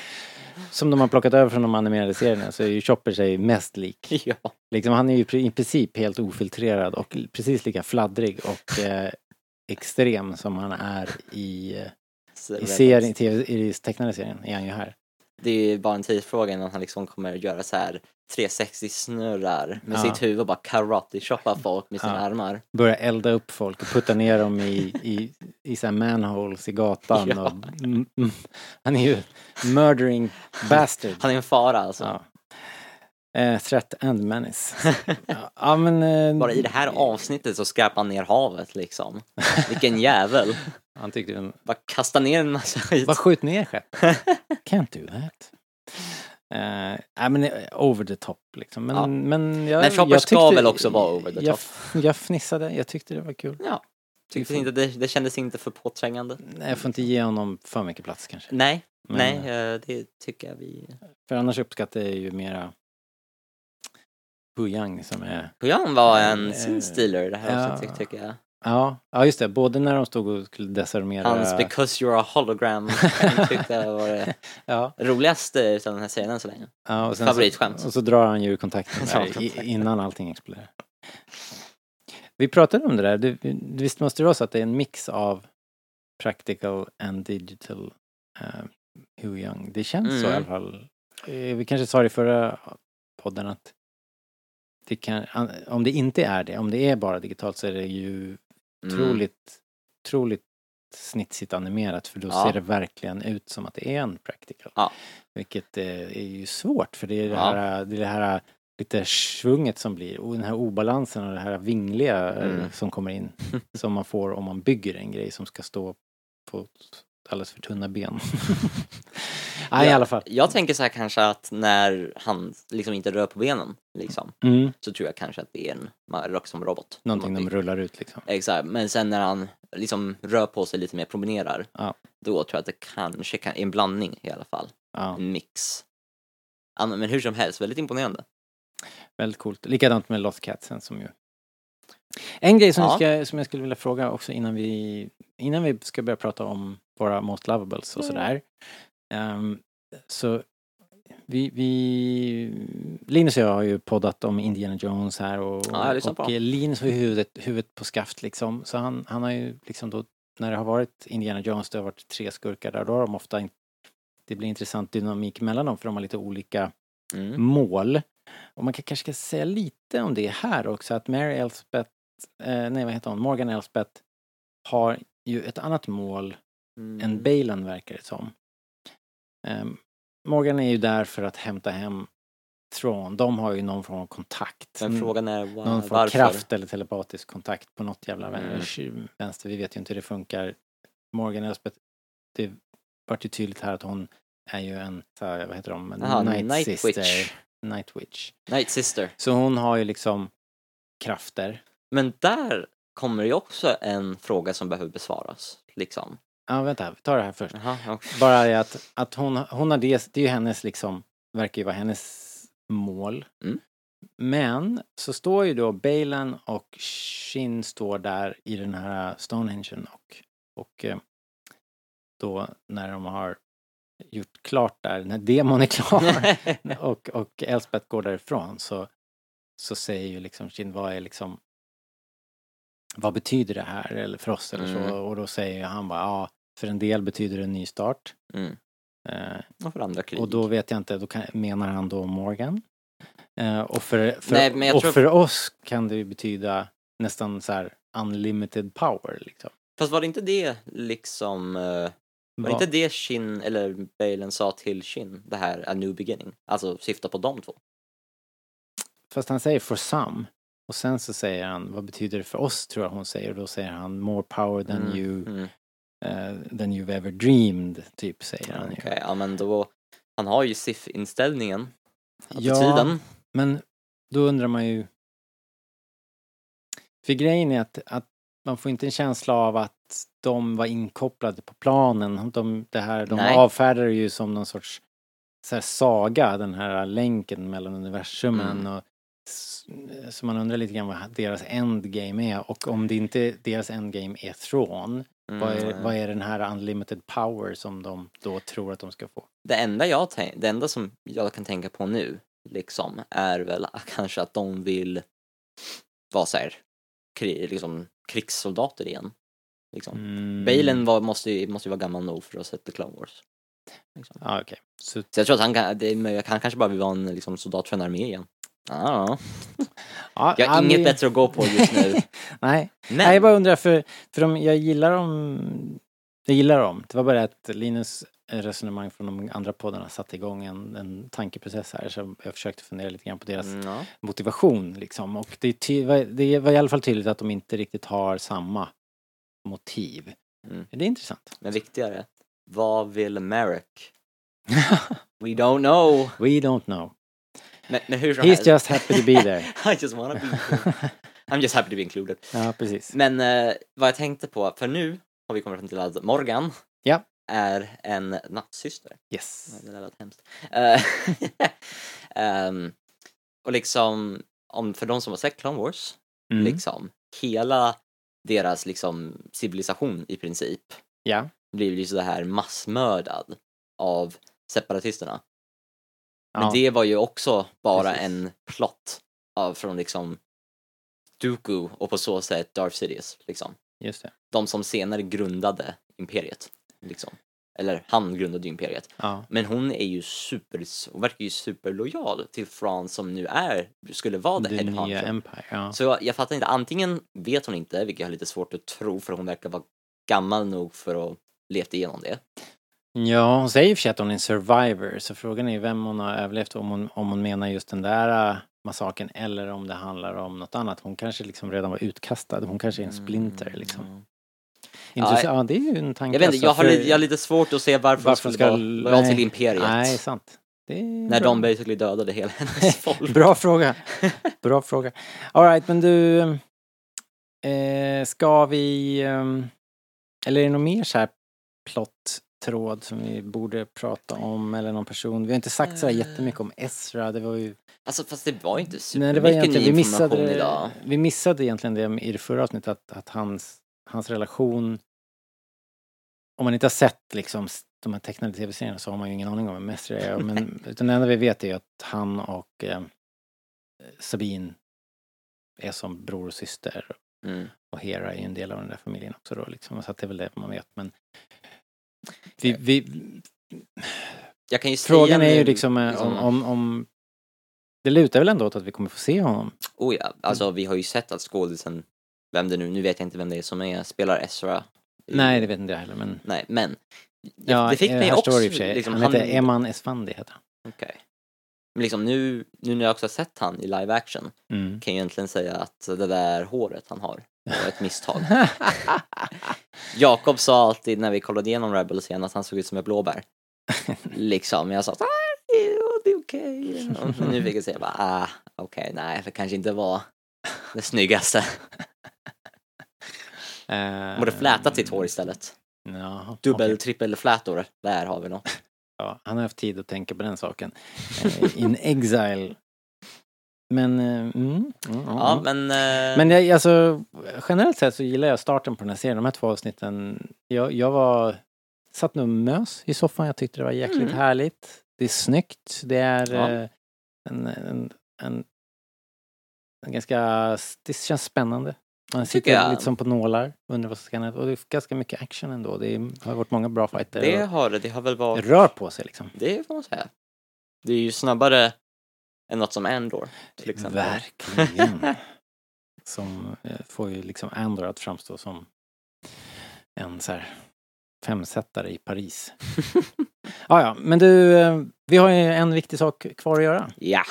som de har plockat över från de animerade serierna så är ju Chopper sig mest lik. Ja, Liksom, han är ju i princip helt ofiltrerad och precis lika fladdrig och eh, extrem som han är i, eh, i, serien, TV, i tecknade serien, är han ju här. Det är ju bara en tidsfråga innan han liksom kommer göra så här 360 snurrar med Ja. sitt huvud och bara karate-choppa folk med sina Ja. armar. Börjar elda upp folk och putta ner dem i, i, i så här manholes i gatan. Ja. Och, mm, mm, han är ju murdering bastard. Han är en fara alltså. Eh, threat and menace. ja, men... Eh, Bara i det här avsnittet så skräpar han ner havet liksom. Vilken jävel. Han tyckte den... Bara kasta ner en massa skit. Bara skjut ner skeppet. Can't do that. Eh, nej men eh, over the top liksom. Men, Ja. men jag, Men Chopper jag ska väl också vara over the jag, top. jag fnissade, jag tyckte det var kul. Ja. Tyckte inte, det, det kändes inte för påträngande. Nej, Jag får inte ge honom för mycket plats kanske. Nej, Men, nej, eh, det tycker jag vi... För annars uppskattar jag ju mera Bujang som är... Puyan var en Eh, sin stealer det här ja. avsnittet tycker jag. Ja, ja just det. Både när de stod och skulle desarmera... Hans Because You're a Hologram tyckte jag var det Ja, roligaste utav den här serien än så länge. ja och Favoritskämt. Så, och så drar han ju kontakten där, i, innan allting exploderar. Vi pratade om det där. Du, visst måste det vara så att det är en mix av practical and digital uh, Hu Young. Det känns så i Mm. alla fall. Eh, Vi kanske sa det i förra podden att det kan, an- om det inte är det, om det är bara digitalt så är det ju Mm. otroligt, otroligt snitsigt animerat för då Ja. ser det verkligen ut som att det är en practical. Ja. Vilket eh, är ju svårt för det är det, Ja. här, det är det här lite svunget som blir och den här obalansen och det här vingliga eh, Mm. som kommer in som man får om man bygger en grej som ska stå på alldeles för tunna ben. Nej, i Ja, alla fall. Jag tänker så här kanske att när han liksom inte rör på benen liksom, Mm. så tror jag kanske att det är en som robot. Någonting de rullar ut liksom. Exakt, men sen när han liksom rör på sig lite mer, promenerar, Ja. då tror jag att det kanske kan, är en blandning i alla fall. Ja, En mix. Ja, Men hur som helst, väldigt imponerande. väldigt coolt. Likadant med Lost Catsen som ju... En grej som, Ja. ska, som jag skulle vilja fråga också innan vi, innan vi ska börja prata om våra most lovables och sådär. Ehm, så vi, vi, Linus och jag har ju poddat om Indiana Jones här och, Ja, och dem. Linus har ju huvudet, huvudet på skaft liksom. Så han, han har ju liksom då, när det har varit Indiana Jones, det har varit tre skurkar där, då har de ofta, in- det blir intressant dynamik mellan dem för de har lite olika Mm. mål. Och man kan, kanske ska säga lite om det här också, att Mary Elspeth, eh, nej vad heter hon, Morgan Elspeth har ju ett annat mål Mm. än Balen verkar det som. Ehm, Morgan är ju där för att hämta hem Thrawn. De har ju någon form av kontakt. Men frågan är var, någon form av kraft eller telepatisk kontakt på något jävla Mm. vän- vänster. Vi vet ju inte hur det funkar. Morgan Elspeth, det vart ju tydligt här att hon är ju en, vad heter de, en Jaha, Night, Night Sister. Witch. Night Witch. Night Sister. Så hon har ju liksom krafter. Men där kommer ju också en fråga som behöver besvaras. Liksom. Ja, vänta, vi tar det här först. Jaha, okej. Bara det att, att hon, hon har det, det är ju hennes liksom, verkar ju vara hennes mål. Mm. Men så står ju då Balen och Shin står där i den här Stonehenge och, Och eh, då när de har gjort klart där, när demon är klar och, och Elspeth går därifrån så, så säger ju liksom Shin, vad är liksom vad betyder det här eller för oss eller så? Mm. Och då säger han bara, ja, för en del betyder det en ny start. Mm. Eh, Och för andra krig. och då vet jag inte, då kan, menar han då Morgan? Eh, och för, för, Nej, och tror- för oss kan det ju betyda nästan så här unlimited power liksom. Fast var det inte det liksom, eh, var det Va- inte det Shin, eller Balen sa till Shin, det här A New Beginning? Alltså syfta på de två. Fast han säger for some. Och sen så säger han, vad betyder det för oss tror jag hon säger. Och då säger han more power than Mm, you, mm. Eh, than you've ever dreamed, typ säger han Okej, ju. ja men då, han har ju SIF-inställningen. Ja. Attityden. Men då undrar man ju... För grejen är att, att man får inte en känsla av att de var inkopplade på planen. De, det här, de Nej. avfärdar det ju som någon sorts så här, saga, den här länken mellan universumen. Mm. Och, så man undrar lite grann vad deras endgame är. Och om det inte deras endgame är Thrawn, vad, är, Mm. vad är den här unlimited power som de då tror att de ska få? Det enda jag det enda som jag kan tänka på nu, liksom, är väl kanske att de vill vara så här, kri, liksom, krigssoldater igen. Liksom. Mm. Balen var, måste, ju, måste ju vara gammal nog för att ha sett The Clone Wars. Liksom. Ja, okej. Så Så jag tror att han, kan, det han kanske bara vill vara en liksom, soldat för en armé igen. Ja, Ja, jag har inget bättre att gå på just nu. Nej, Men, Nej, jag bara undrar för, för de, jag gillar dem, jag gillar dem. Det var bara att Linus resonemang från de andra poddarna satte igång en, en tankeprocess här så jag försökte fundera lite grann på deras Mm, motivation liksom. Och det, ty, det var i alla fall tydligt att de inte riktigt har samma motiv. Mm. Det är intressant. Men viktigare, vad vill Merrick? We don't know. We don't know. Men, men hur som He's helst. just happy to be there. I just wanna be included. I'm just happy to be included. ja, precis. Men eh, vad jag tänkte på, för nu har vi kommit fram till att Morgan Ja. är en nattsyster. Yes. Det lät hemskt. Eh, ehm, och liksom, om, för de som har sett Clone Wars, Mm. liksom, hela deras liksom civilisation i princip Ja. blir ju så här massmördad av separatisterna. Men Ja. det var ju också bara Precis. en plott av, från liksom Dooku och på så sätt Darth Sidious liksom. Just det. De som senare grundade imperiet. Liksom. Eller han grundade imperiet. Ja. Men hon är ju super, hon verkar ju superlojal till Fran som nu är, skulle vara the Det head nya. Empire. Ja. Så jag, jag fattar inte, antingen vet hon inte, vilket jag har lite svårt att tro för hon verkar vara gammal nog för att levt igenom det. Ja, hon säger i och för sig att hon är en survivor, så frågan är vem hon har överlevt, om hon, om hon menar just den där äh, massakern eller om det handlar om något annat. Hon kanske liksom redan var utkastad, hon kanske är en splinter liksom. Mm. Intressant. Ja, Ja, det är ju en tanke. Jag vet inte, jag alltså, har, för- lite, jag har lite svårt att se varför, varför hon ska... skulle vara lojal till imperiet. Nej, sant. När bra. de basically dödade hela hennes folk. Bra fråga. Bra fråga. Alright, men du, eh, ska vi, ehm, eller är det någon mer så här plott-tråd som vi borde prata om eller någon person? Vi har inte sagt så här jättemycket om Ezra, det var ju Alltså fast det var ju inte Nej, det var supermycket ny egentligen, vi information idag. vi missade egentligen det i det förra avsnittet, att, att hans, hans relation, om man inte har sett liksom de här tecknade tv-serierna så har man ju ingen aning om vem Mestre är. Men, utan det enda vi vet är att han och eh, Sabine är som bror och syster. Mm. Och Hera är ju en del av den där familjen också då liksom. Så att det är väl det man vet. Men vi, vi, frågan är ju liksom, liksom- om, om, om det lutar väl ändå åt att vi kommer få se honom. Oh ja, alltså vi har ju sett att skådisen, vem det nu, nu vet jag inte vem det är som är, spelar Ezra. Nej, det vet inte jag heller men Nej, men. Ja, det fick eh, mig också, står det i och för sig. liksom, han heter Eman Esfandi heter han. Okej. Men liksom nu, nu när jag också har sett han i live action Mm. kan jag egentligen säga att det där håret han har var ett misstag. Jakob sa alltid när vi kollade igenom Rebels igen att han såg ut som ett blåbär. liksom, jag sa "Ah, det är okej. Och Nu fick jag säga bara, ah, okej, nej, det kanske inte var det snyggaste. Eh, Borde fläta sitt hår istället. Ja, Dubbel, okej. trippel flätor. Där har vi något. Ja, han har haft tid att tänka på den saken. Eh, In Exile Men, eh, mm, mm, Ja, mm. men... eh, Men jag, alltså, generellt sett så gillar jag starten på den här serien, de här två avsnitten. Jag, jag var, satt nog mös i soffan, jag tyckte det var jäkligt Mm. härligt. Det är snyggt, det är Ja. eh, en, en, en, en ganska, det känns spännande. Man sitter jag. lite som på nålar, undrar vad som ska hända. Och det är ganska mycket action ändå. Det är, har varit många bra fighter. det har det, det har väl det varit... rör på sig liksom. Det får man säga. Det är ju snabbare än något som Andor, till exempel. Verkligen. som eh, får ju liksom Andor att framstå som en så här femsättare i Paris. ja, ja, men du, eh, vi har ju en viktig sak kvar att göra. Ja.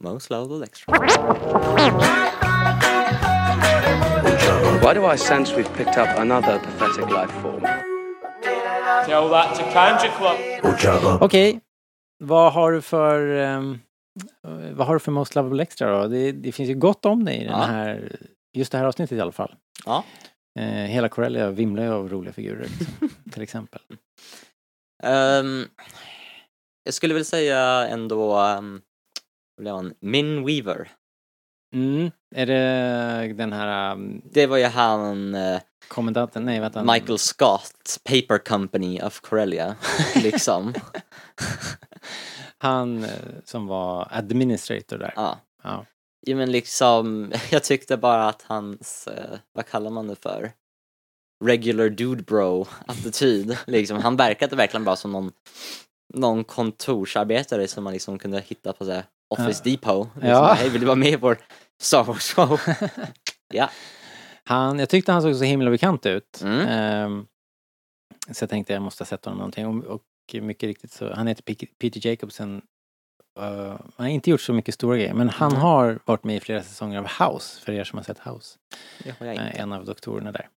Most lovable extra. Why do I sense we've picked up another pathetic life form? Tell that to Kanja Club. Okej, vad har du för eh, vad har du för Most Lovable Extra då? Det, det finns ju gott om det i den Ja. här, just det här avsnittet i alla fall. Ja. Eh, hela Corellia vimlar ju av roliga figurer, liksom, till exempel. Ehm, jag skulle väl säga ändå... Um, vad blev han? Min Weaver. Mm. Är det den här um, Det var ju han... eh, kommendanten? Nej, vänta. Michael Scott, Paper Company of Corellia, liksom. Han eh, som var administrator där. Ja. Ja. Jo men liksom, jag tyckte bara att hans, eh, vad kallar man det för? Regular dude bro attityd, liksom. Han verkade verkligen bara som någon, någon kontorsarbetare som man liksom kunde hitta på så här, Office Depot. Liksom. Ja. Hej, vill du vara med i vår Star Wars show? ja. Han, jag tyckte han såg så himla bekant ut. Mm. Ehm, så jag tänkte jag måste ha sett honom någonting. Och, och mycket riktigt så, han heter Peter Jacobsen. Eh, han har inte gjort så mycket stora grejer, men han Mm. har varit med i flera säsonger av House, för er som har sett House. Har inte. en av doktorerna där.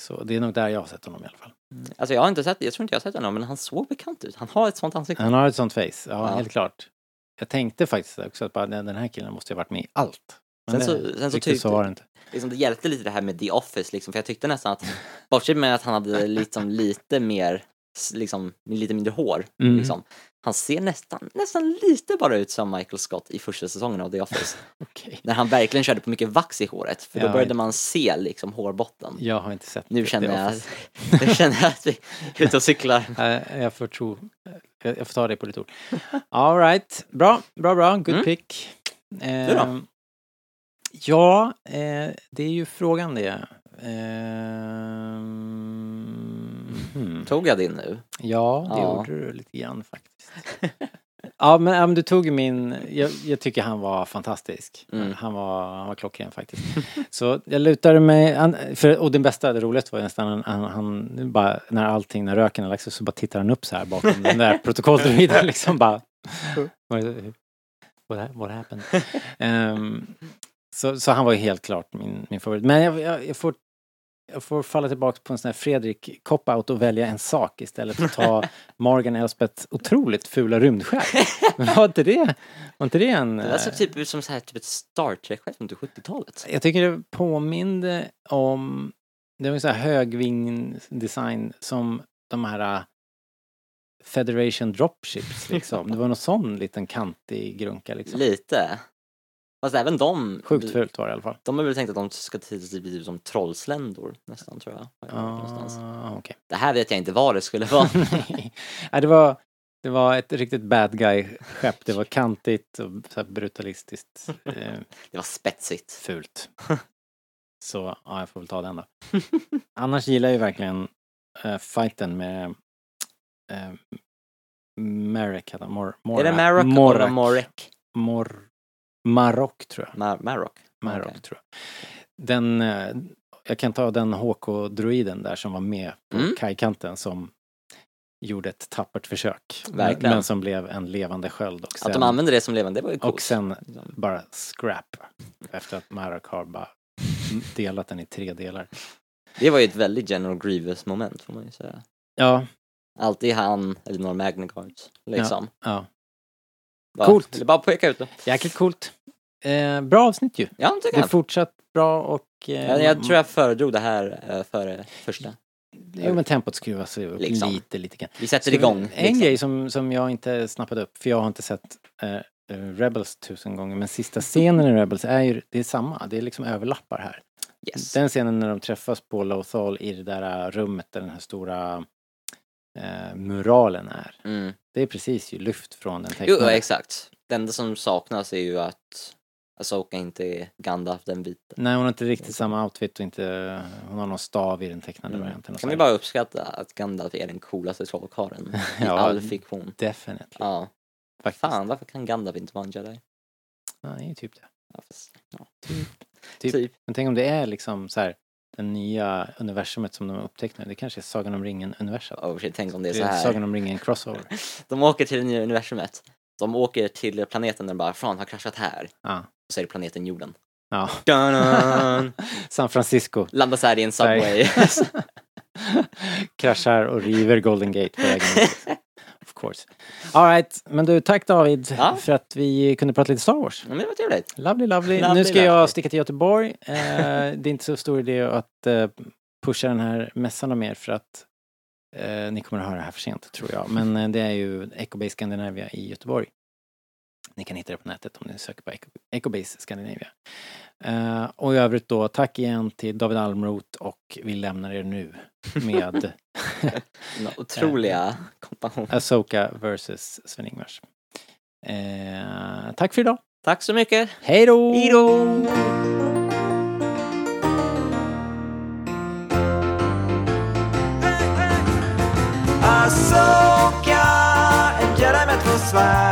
Så det är nog där jag har sett honom i alla fall. Alltså jag har inte sett, jag tror inte jag har sett honom, men han såg bekant ut. Han har ett sånt ansikte. Han har ett sånt face, ja, Ja. helt klart. Jag tänkte faktiskt också att bara, den här killen måste ha varit med i allt. Men Sen så- det, sen så riktigt så tyckte- var det inte. liksom, det hjälpte lite det här med The Office liksom, för jag tyckte nästan att, bortsett med att han hade liksom lite mer, liksom, lite mindre hår, Mm. liksom, han ser nästan, nästan lite bara ut som Michael Scott i första säsongen av The Office. Okej. när han verkligen körde på mycket vax i håret, för då Ja, började jag- man se liksom hårbotten. Jag har inte sett Nu känner jag, nu känner jag att vi är ute och cyklar. Eh, Jag får tro, jag jag får ta det på ditt ord. All right, bra, bra, bra, good Mm. pick. då? Ehm, Ja, eh, det är ju frågan det. Ehm, hmm. Tog jag din nu? Ja, det Ja. gjorde du lite grann faktiskt. Ja, men, ja, men du tog min, jag, jag tycker han var fantastisk. Mm. Han, var, han var klockren faktiskt. Så jag lutade mig, han, för, och den bästa, det roligaste var nästan han, han, bara, när allting, när röken har lagt sig så bara tittar han upp så här bakom den där protokolldroiden liksom bara. What, what, happened? Ehm, så, så han var ju helt klart min, min favorit. Men jag, jag, jag får jag får falla tillbaka på en sån här Fredrik cop-out och välja en sak istället för att ta Morgan Elspeths otroligt fula rymdskepp. Men var inte det, var inte det en... Det ser eh, typ ut som så här, typ ett Star Trek-skepp från 70-talet. Jag tycker det påminde om, det var en sån här högving-design som de här eh, Federation Dropships liksom. Det var någon sån liten kantig grunka liksom. Lite. Fast även de, Sjukt fult var det i alla fall. de är väl tänkt att de ska till typ bli som trollsländor nästan tror jag. Har någonstans. Ah, okej. Det här vet jag inte vad det skulle vara. Nej, det var, det var ett riktigt bad guy-skepp. Det var kantigt och så brutalistiskt eh, Det var spetsigt. fult. Så ja, jag får väl ta den då. Annars gillar jag ju verkligen eh, fighten med eh, Marek heter. Mor, Mor, Är det Marok Morak. eller Morek? Mor, Marok tror jag. Mar Marok? Marok Okej. tror jag. Den, eh, jag kan ta den HK-droiden där som var med på Mm. kajkanten som gjorde ett tappert försök. Men, Verkligen. men som blev en levande sköld och sen, Att de använde det som levande, det var ju coolt. och sen Liksom. bara scrap efter att Marok har bara delat den i tre delar. Det var ju ett väldigt General Grievous moment får man ju säga. Ja, Alltid han, eller några Magnaguards, liksom. ja. Bara, Coolt. Ville bara peka ut det. Jäkligt coolt. Eh, bra avsnitt ju. Ja, tycker Det är fortsatt bra och... Eh, Jag, jag tror jag föredrog det här eh, före första. Jo men tempot skruvas upp Liksom. lite, lite grann. Vi sätter Så igång. En liksom. grej som, som jag inte snappade upp, för jag har inte sett eh, eh, Rebels tusen gånger men sista scenen i Rebels är ju, det är samma, det är liksom överlappar här. Yes. Den scenen när de träffas på Lothal i det där rummet där den här stora eh, muralen är. Mm. Det är precis ju lyft från den Jo, tecknade. exakt. Det enda som saknas är ju att Asoka inte är Gandalf den vita. Nej, hon har inte riktigt samma outfit och inte, hon har någon stav i den tecknade varianten. och så Kan vi bara uppskatta att Gandalf är den coolaste trollkarlen i Ja, all fiktion. Definitely. Ja. Faktiskt. Fan, varför kan Gandalf inte vara en jedi? Det är ju typ det. Ja, fast, ja. Typ. Typ. Men tänk om det är liksom så här den nya universumet som de upptäckte. Det kanske är Sagan om ringen-universum. Oh shit, tänk om det är Det så är här. Sagan om ringen crossover. De åker till det nya universumet. De åker till planeten där de bara, fan har kraschat här. Ja. Och så är det planeten jorden. ja. San Francisco. Landar så här i en subway. Kraschar och river Golden Gate på vägen. Of course. Alright, men du tack David Ja. för att vi kunde prata lite Star Wars. Ja, men det var trevligt. Lovely, lovely. Lovely, nu ska jag lovely. sticka till Göteborg. Eh, det är inte så stor idé att eh, pusha den här mässan mer för att eh, ni kommer att höra det här för sent tror jag. Men eh, det är ju Ecobase Scandinavia i Göteborg. Ni kan hitta det på nätet om ni söker på Eco- Ecobase Scandinavia. Eh, och i övrigt då, tack igen till David Almroth och vi lämnar er nu med otroliga kompanjon. Asoka versus Sven-Ingvars. Eh, tack för idag. Tack så mycket. Hej då! Hej då! Asoka, en jedi med två svärd